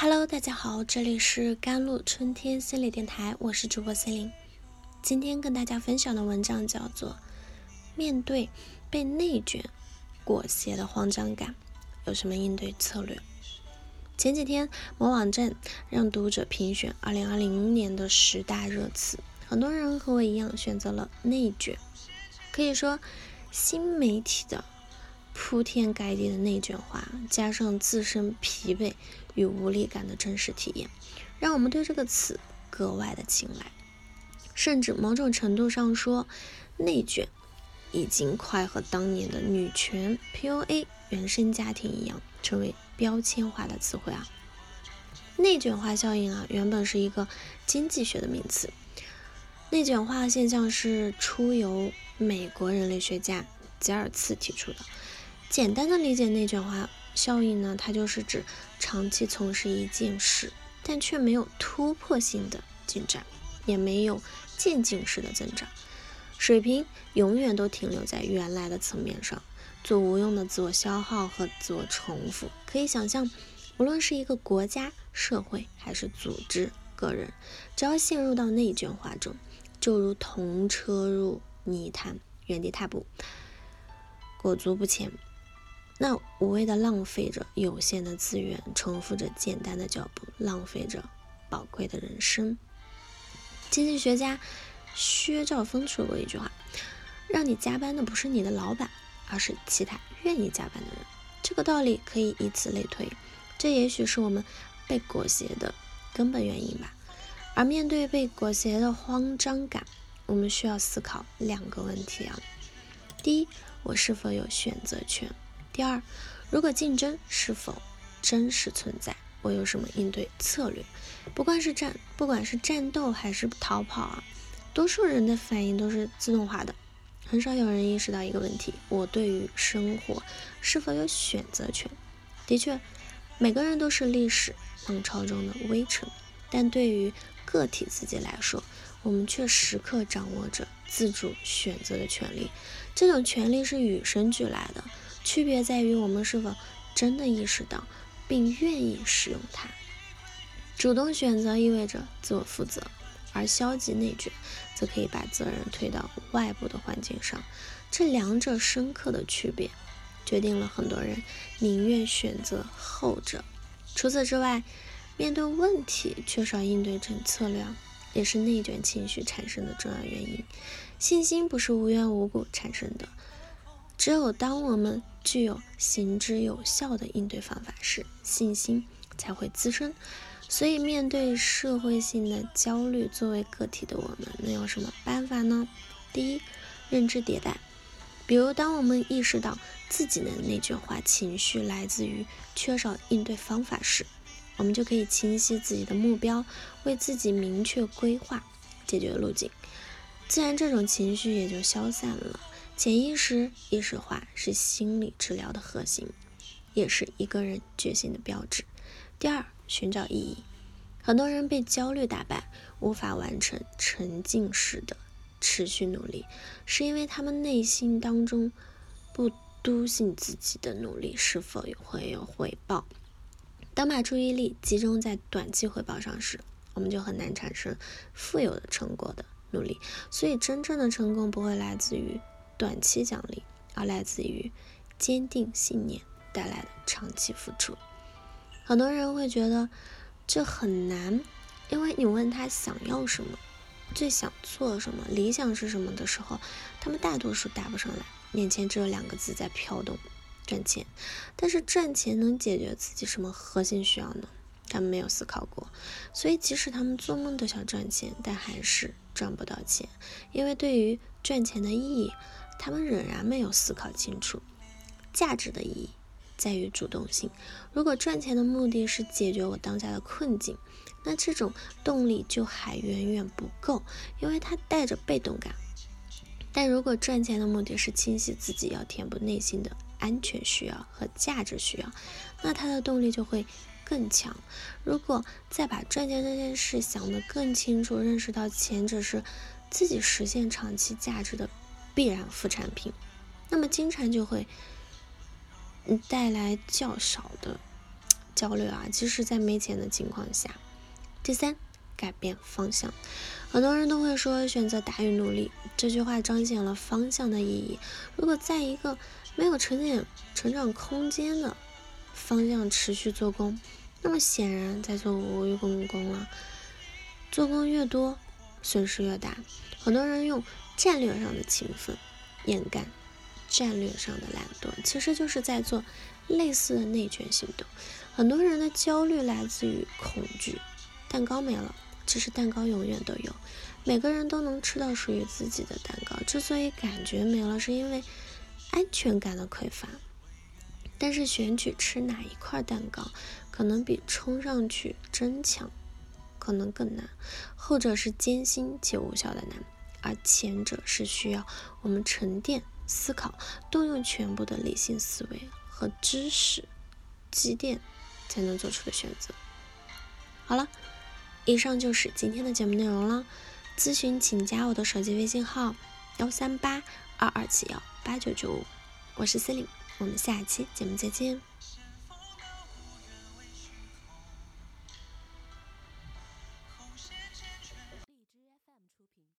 Hello，大家好，这里是甘露春天心理电台，我是主播心灵。今天跟大家分享的文章叫做《面对被内卷裹挟的慌张感，有什么应对策略》。前几天某网站让读者评选2020年的十大热词，很多人和我一样选择了内卷。可以说，新媒体的。铺天盖地的内卷化，加上自身疲惫与无力感的真实体验，让我们对这个词格外的青睐。甚至某种程度上说，内卷已经快和当年的女权、PUA、原生家庭一样，成为标签化的词汇啊。内卷化效应啊，原本是一个经济学的名词。内卷化现象是出由美国人类学家吉尔茨提出的。简单的理解内卷化效应呢，它就是指长期从事一件事，但却没有突破性的进展，也没有渐进式的增长，水平永远都停留在原来的层面上，做无用的自我消耗和自我重复。可以想象，无论是一个国家、社会还是组织、个人，只要陷入到内卷化中，就如同车入泥潭，原地踏步，裹足不前。那无谓的浪费着有限的资源，重复着简单的脚步，浪费着宝贵的人生。经济学家薛兆丰说过一句话：“让你加班的不是你的老板，而是其他愿意加班的人。”这个道理可以以此类推，这也许是我们被裹挟的根本原因吧。而面对被裹挟的慌张感，我们需要思考两个问题啊：第一，我是否有选择权？第二，如果竞争是否真实存在，我有什么应对策略？不管是战，不管是战斗还是逃跑啊，多数人的反应都是自动化的，很少有人意识到一个问题：我对于生活是否有选择权？的确，每个人都是历史浪潮中的微尘，但对于个体自己来说，我们却时刻掌握着自主选择的权利。这种权利是与生俱来的。区别在于我们是否真的意识到并愿意使用它。主动选择意味着自我负责，而消极内卷则可以把责任推到外部的环境上。这两者深刻的区别，决定了很多人宁愿选择后者。除此之外，面对问题缺少应对策略，也是内卷情绪产生的重要原因。信心不是无缘无故产生的。只有当我们具有行之有效的应对方法时，信心才会滋生。所以，面对社会性的焦虑，作为个体的我们能有什么办法呢？第一，认知迭代。比如，当我们意识到自己的内卷化情绪来自于缺少应对方法时，我们就可以清晰自己的目标，为自己明确规划解决路径，自然这种情绪也就消散了。潜意识意识化是心理治疗的核心，也是一个人觉醒的标志。第二，寻找意义。很多人被焦虑打败，无法完成沉浸式的持续努力，是因为他们内心当中不笃信自己的努力是否有会有回报。当把注意力集中在短期回报上时，我们就很难产生富有的成果的努力。所以，真正的成功不会来自于。短期奖励，而来自于坚定信念带来的长期付出。很多人会觉得这很难，因为你问他想要什么、最想做什么、理想是什么的时候，他们大多数答不上来。眼前只有两个字在飘动：赚钱。但是赚钱能解决自己什么核心需要呢？他们没有思考过。所以即使他们做梦都想赚钱，但还是赚不到钱，因为对于赚钱的意义。他们仍然没有思考清楚，价值的意义在于主动性。如果赚钱的目的是解决我当下的困境，那这种动力就还远远不够，因为它带着被动感。但如果赚钱的目的是清晰自己要填补内心的安全需要和价值需要，那他的动力就会更强。如果再把赚钱这件事想得更清楚，认识到钱只是自己实现长期价值的。必然副产品，那么经常就会带来较少的焦虑啊，即使在没钱的情况下。第三，改变方向。很多人都会说选择大于努力，这句话彰显了方向的意义。如果在一个没有成长成长空间的方向持续做功，那么显然在做无用功了。做工越多，损失越大。很多人用战略上的勤奋掩盖战略上的懒惰，其实就是在做类似的内卷行动。很多人的焦虑来自于恐惧，蛋糕没了，其实蛋糕永远都有，每个人都能吃到属于自己的蛋糕。之所以感觉没了，是因为安全感的匮乏。但是选取吃哪一块蛋糕，可能比冲上去争抢可能更难，后者是艰辛且无效的难，而前者是需要我们沉淀思考，动用全部的理性思维和知识积淀才能做出的选择。好了，以上就是今天的节目内容了。咨询请加我的手机微信号：幺三八二二七幺八九九五，我是 C 琳。我们下期节目再见。